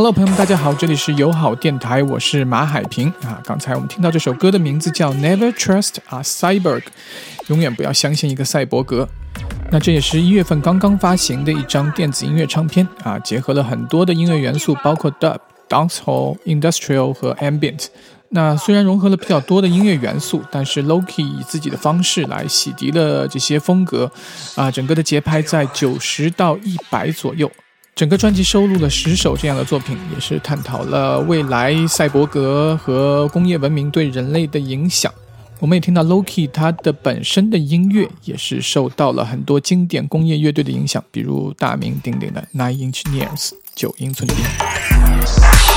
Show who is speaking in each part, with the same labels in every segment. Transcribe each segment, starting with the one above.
Speaker 1: Hello，朋友们，大家好，这里是友好电台，我是马海平啊。刚才我们听到这首歌的名字叫《Never Trust a Cyborg》，永远不要相信一个赛博格。那这也是一月份刚刚发行的一张电子音乐唱片啊，结合了很多的音乐元素，包括 Dub、Dancehall、Industrial 和 Ambient。那虽然融合了比较多的音乐元素，但是 Loki 以自己的方式来洗涤了这些风格，啊，整个的节拍在九十到一百左右。整个专辑收录了十首这样的作品，也是探讨了未来赛博格和工业文明对人类的影响。我们也听到 Loki 他的本身的音乐也是受到了很多经典工业乐队的影响，比如大名鼎鼎的 Nine Inch Nails 九英寸钉。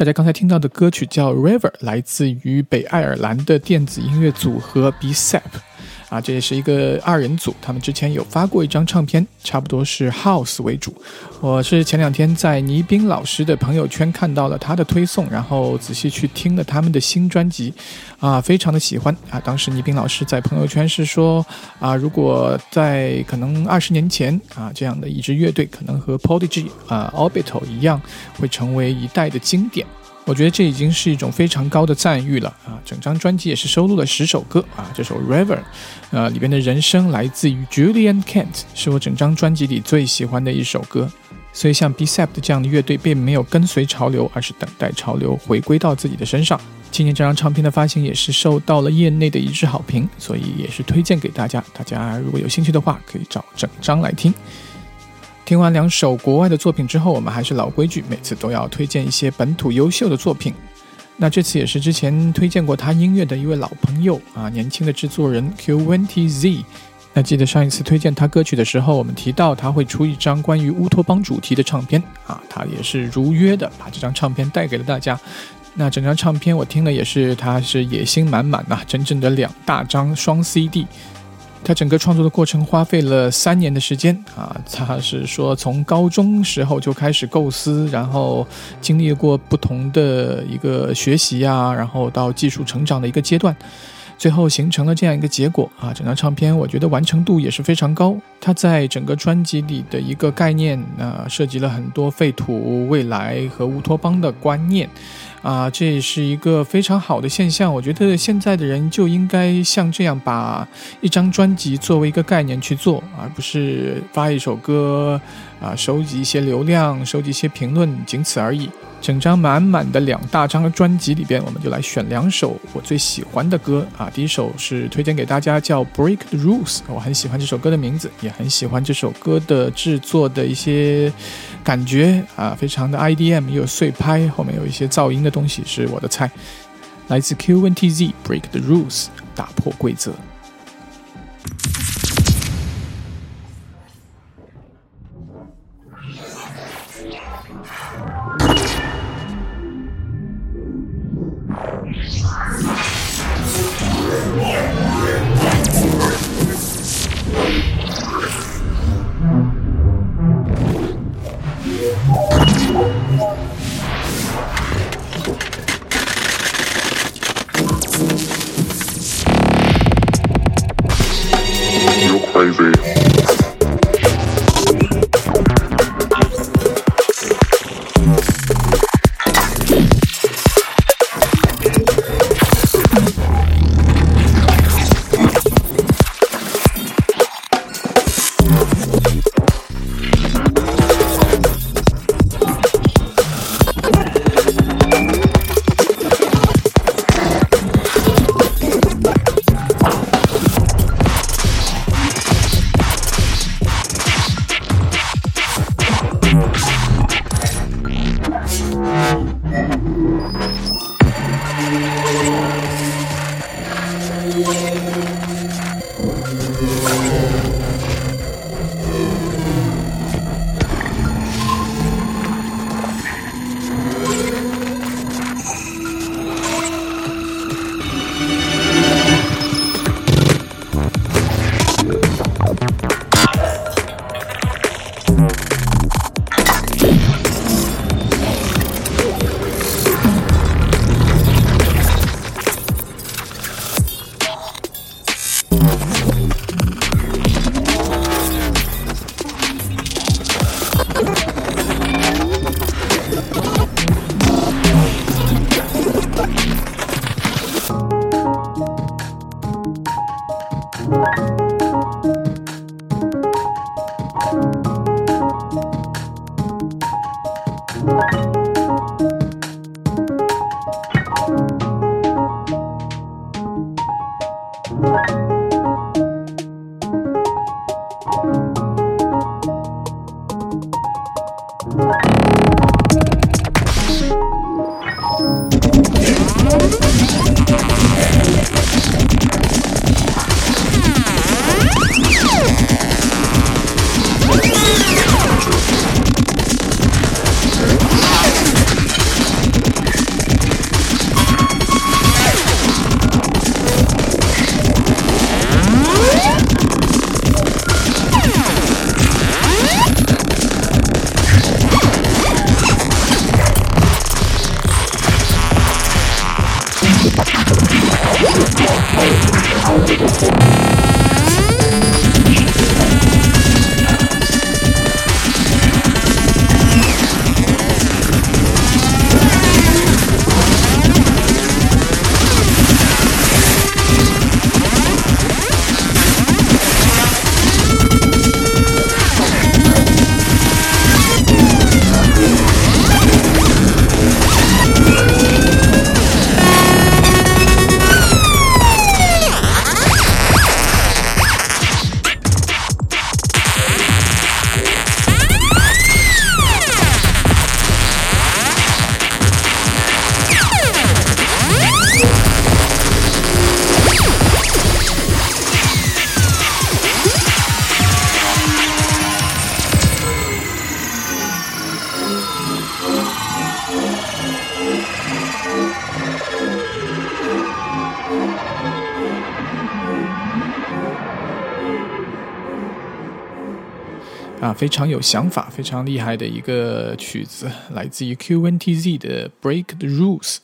Speaker 1: 大家刚才听到的歌曲叫《River》，来自于北爱尔兰的电子音乐组合 B-Sap。啊，这也是一个二人组，他们之前有发过一张唱片，差不多是 House 为主。我是前两天在倪斌老师的朋友圈看到了他的推送，然后仔细去听了他们的新专辑，啊，非常的喜欢啊。当时倪斌老师在朋友圈是说，啊，如果在可能二十年前啊，这样的一支乐队可能和 Prodigy 啊 Orbital 一样，会成为一代的经典。我觉得这已经是一种非常高的赞誉了啊！整张专辑也是收录了十首歌啊，这首《River》，呃，里边的人声来自于 Julian Kent，是我整张专辑里最喜欢的一首歌。所以像 B-Sap 这样的乐队并没有跟随潮流，而是等待潮流回归到自己的身上。今年这张唱片的发行也是受到了业内的一致好评，所以也是推荐给大家。大家如果有兴趣的话，可以找整张来听。听完两首国外的作品之后，我们还是老规矩，每次都要推荐一些本土优秀的作品。那这次也是之前推荐过他音乐的一位老朋友啊，年轻的制作人 Q20Z。那记得上一次推荐他歌曲的时候，我们提到他会出一张关于乌托邦主题的唱片啊，他也是如约的把这张唱片带给了大家。那整张唱片我听了也是，他是野心满满呐，整整的两大张双 CD。他整个创作的过程花费了三年的时间啊，他是说从高中时候就开始构思，然后经历过不同的一个学习啊，然后到技术成长的一个阶段，最后形成了这样一个结果啊。整张唱片我觉得完成度也是非常高，他在整个专辑里的一个概念啊，涉及了很多废土、未来和乌托邦的观念。啊，这也是一个非常好的现象。我觉得现在的人就应该像这样，把一张专辑作为一个概念去做，而不是发一首歌，啊，收集一些流量，收集一些评论，仅此而已。整张满满的两大张专辑里边，我们就来选两首我最喜欢的歌啊。第一首是推荐给大家，叫《Break the Rules》，我很喜欢这首歌的名字，也很喜欢这首歌的制作的一些感觉啊，非常的 IDM，也有碎拍，后面有一些噪音的东西是我的菜。来自 QNTZ，《Break the Rules》，打破规则。I'm gonna go for it. 啊，非常有想法、非常厉害的一个曲子，来自于 QNTZ 的《Break the Rules》。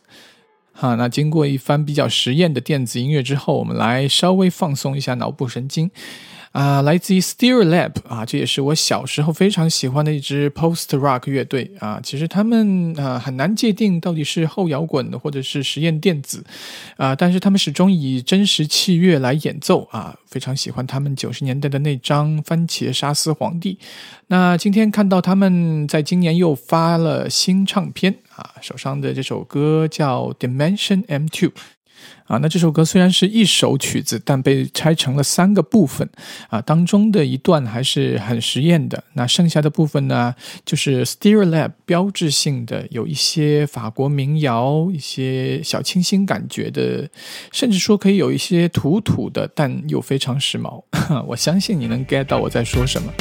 Speaker 1: 啊，那经过一番比较实验的电子音乐之后，我们来稍微放松一下脑部神经。啊，来自于 Stereolab 啊，这也是我小时候非常喜欢的一支 Post Rock 乐队啊。其实他们啊很难界定到底是后摇滚或者是实验电子啊，但是他们始终以真实器乐来演奏啊。非常喜欢他们九十年代的那张《番茄沙司皇帝》。那今天看到他们在今年又发了新唱片啊，手上的这首歌叫 Dimension M2。啊，那这首歌虽然是一首曲子，但被拆成了三个部分啊。当中的一段还是很实验的，那剩下的部分呢，就是 Stereolab 标志性的，有一些法国民谣，一些小清新感觉的，甚至说可以有一些土土的，但又非常时髦。我相信你能 get 到我在说什么。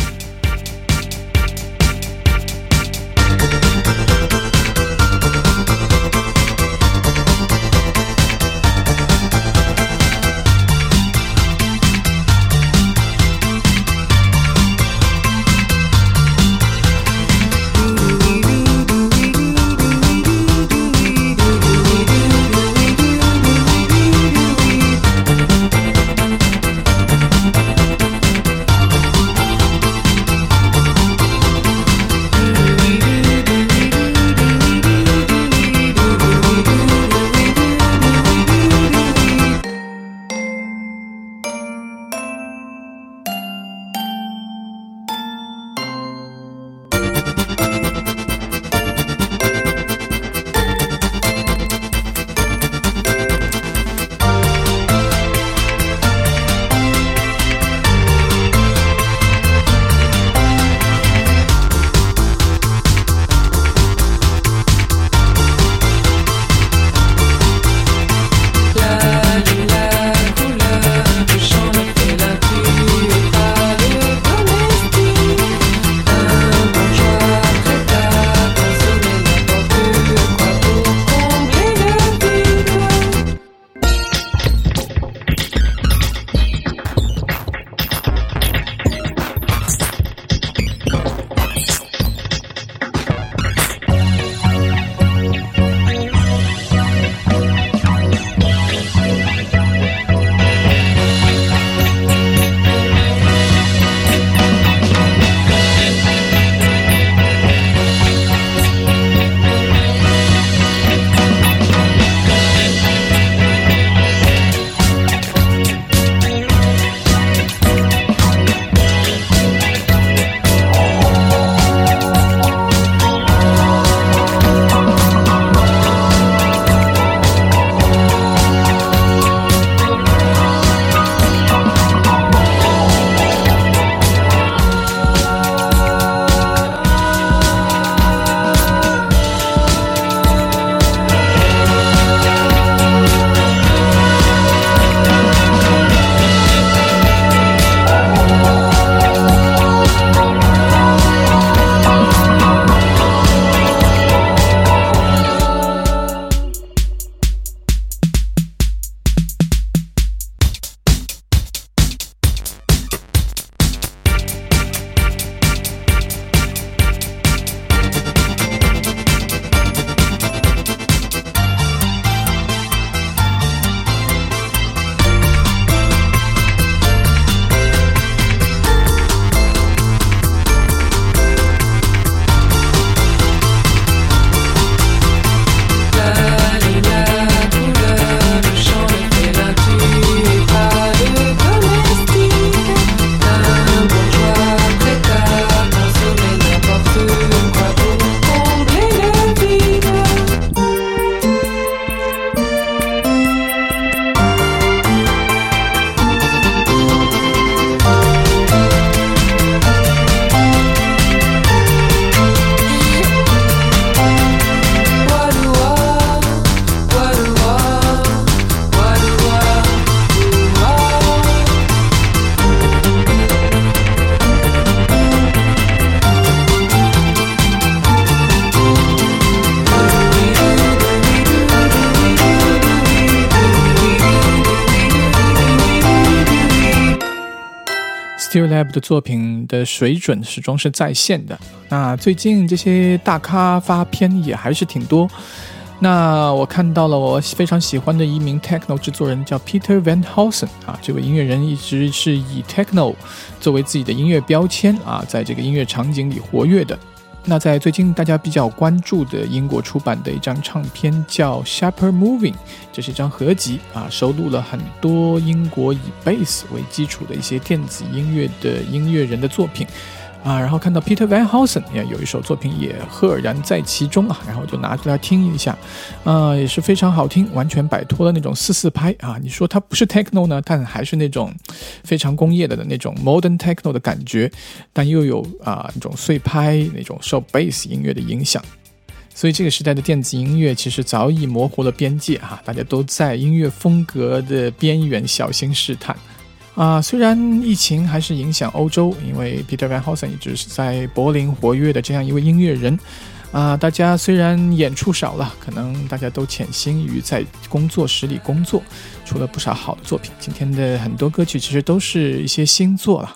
Speaker 1: 我的作品的水准始终是在线的。那最近这些大咖发片也还是挺多。那我看到了我非常喜欢的一名 techno 制作人，叫 Peter Van Housen 啊，这位音乐人一直是以 techno 作为自己的音乐标签啊，在这个音乐场景里活跃的。那在最近大家比较关注的英国出版的一张唱片叫《Sharper Moving》，这是一张合集啊，收录了很多英国以 bass 为基础的一些电子音乐的音乐人的作品。啊，然后看到 Peter Van Housen 也有一首作品也赫然在其中啊，然后就拿出来听一下，啊，也是非常好听，完全摆脱了那种四四拍啊。你说它不是 techno 呢，但还是那种非常工业的的那种 modern techno 的感觉，但又有啊那种碎拍那种受 bass 音乐的影响。所以这个时代的电子音乐其实早已模糊了边界哈，大家都在音乐风格的边缘小心试探。啊，虽然疫情还是影响欧洲，因为 Peter Van Housen 一直是在柏林活跃的这样一位音乐人，啊，大家虽然演出少了，可能大家都潜心于在工作室里工作，出了不少好的作品。今天的很多歌曲其实都是一些新作了。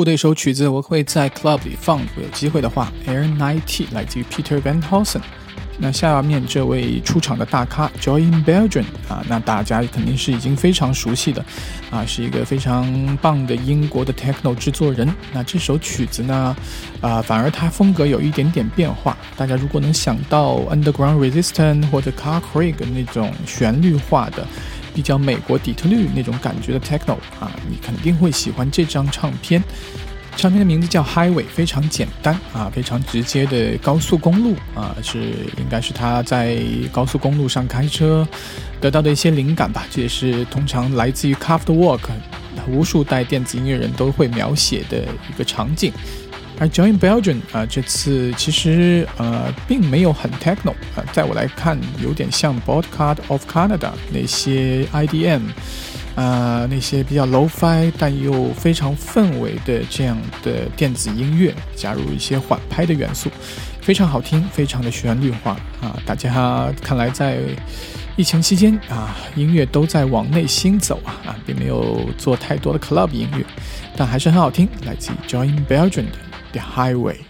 Speaker 1: 酷的一首曲子，我会在 club 里放。有机会的话，Air Ninety 来自于 Peter Van Hosen。那下面这位出场的大咖 Joy in Belgium 啊，那大家肯定是已经非常熟悉的啊，是一个非常棒的英国的 techno 制作人。那这首曲子呢，啊，反而它风格有一点点变化。大家如果能想到 Underground Resistance 或者 Car Craig 那种旋律化的、比较美国底特律那种感觉的 techno 啊，你肯定会喜欢这张唱片。唱片的名字叫 Highway，非常简单啊，非常直接的高速公路啊，是应该是他在高速公路上开车得到的一些灵感吧。这也是通常来自于 c a f t Walk，无数代电子音乐人都会描写的一个场景。而 Join Belgium 啊，这次其实呃并没有很 techno 啊，在我来看有点像 Broadcast of Canada 那些 IDM。啊，那些比较 low-fi 但又非常氛围的这样的电子音乐，加入一些缓拍的元素，非常好听，非常的旋律化啊！大家看来在疫情期间啊，音乐都在往内心走啊啊，并没有做太多的 club 音乐，但还是很好听，来自 Join Belgium 的 The Highway。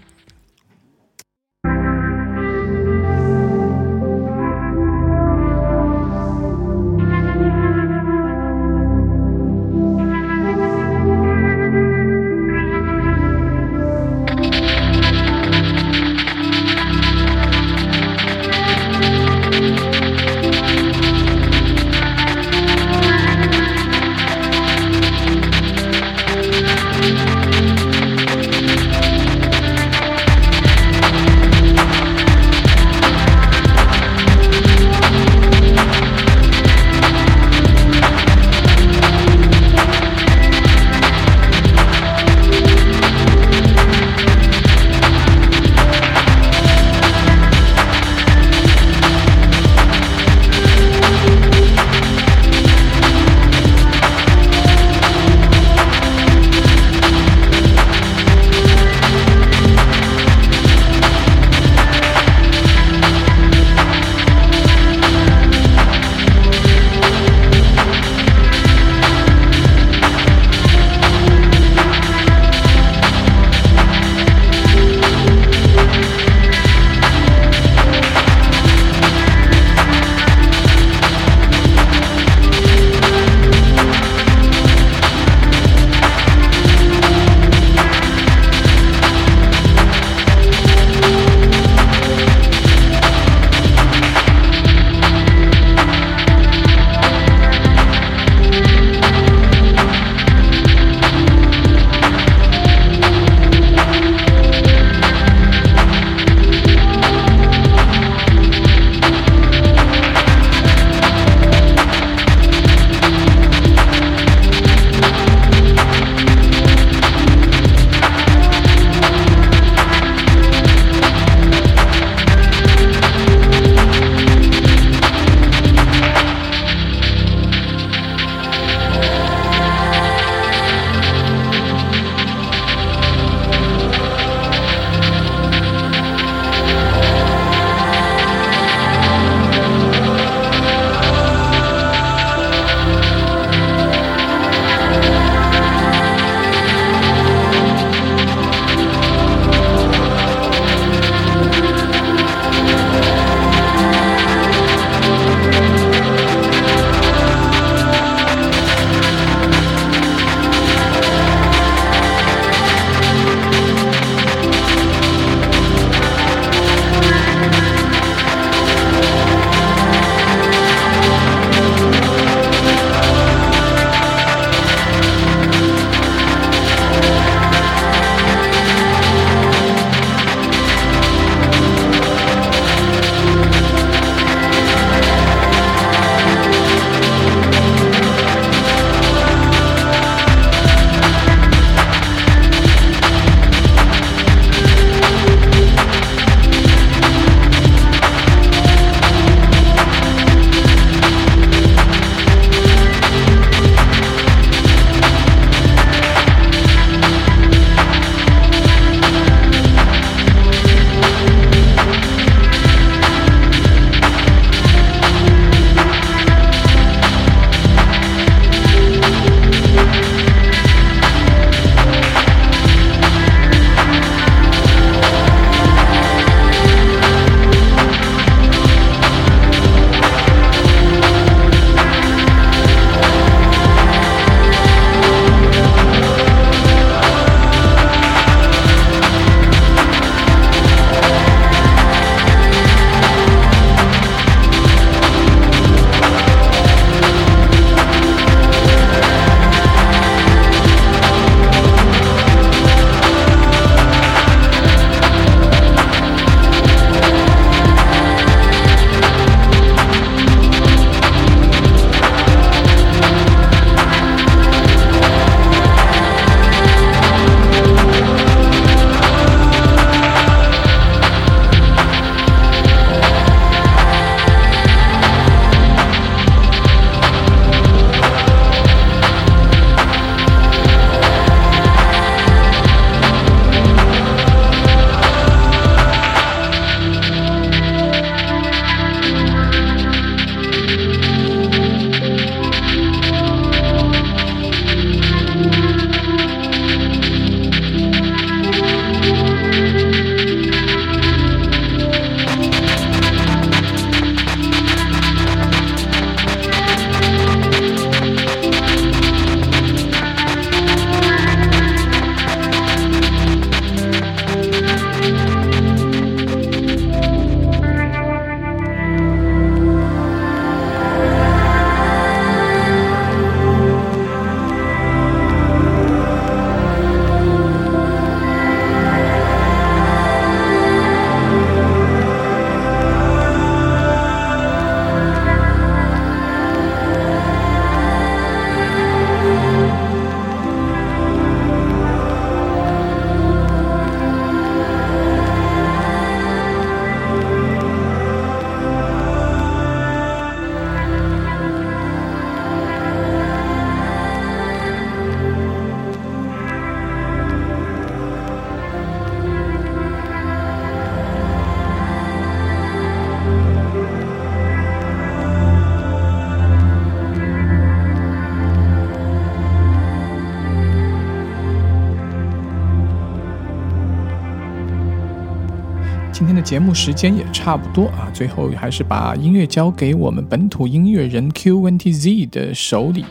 Speaker 1: 今天的节目时间也差不多啊，最后还是把音乐交给我们本土音乐人 Q&T-Z 的手里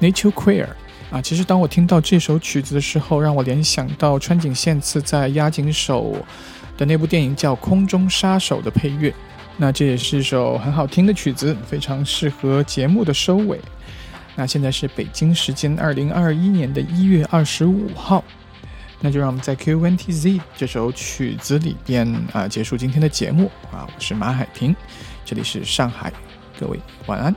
Speaker 1: ，Nature Queer。啊，其实当我听到这首曲子的时候，让我联想到川井宪次在押井守的那部电影叫《空中杀手》的配乐。那这也是一首很好听的曲子，非常适合节目的收尾。那现在是北京时间二零二一年的一月二十五号，那就让我们在 Q N T Z 这首曲子里边啊结束今天的节目啊。我是马海平，这里是上海，各位晚安。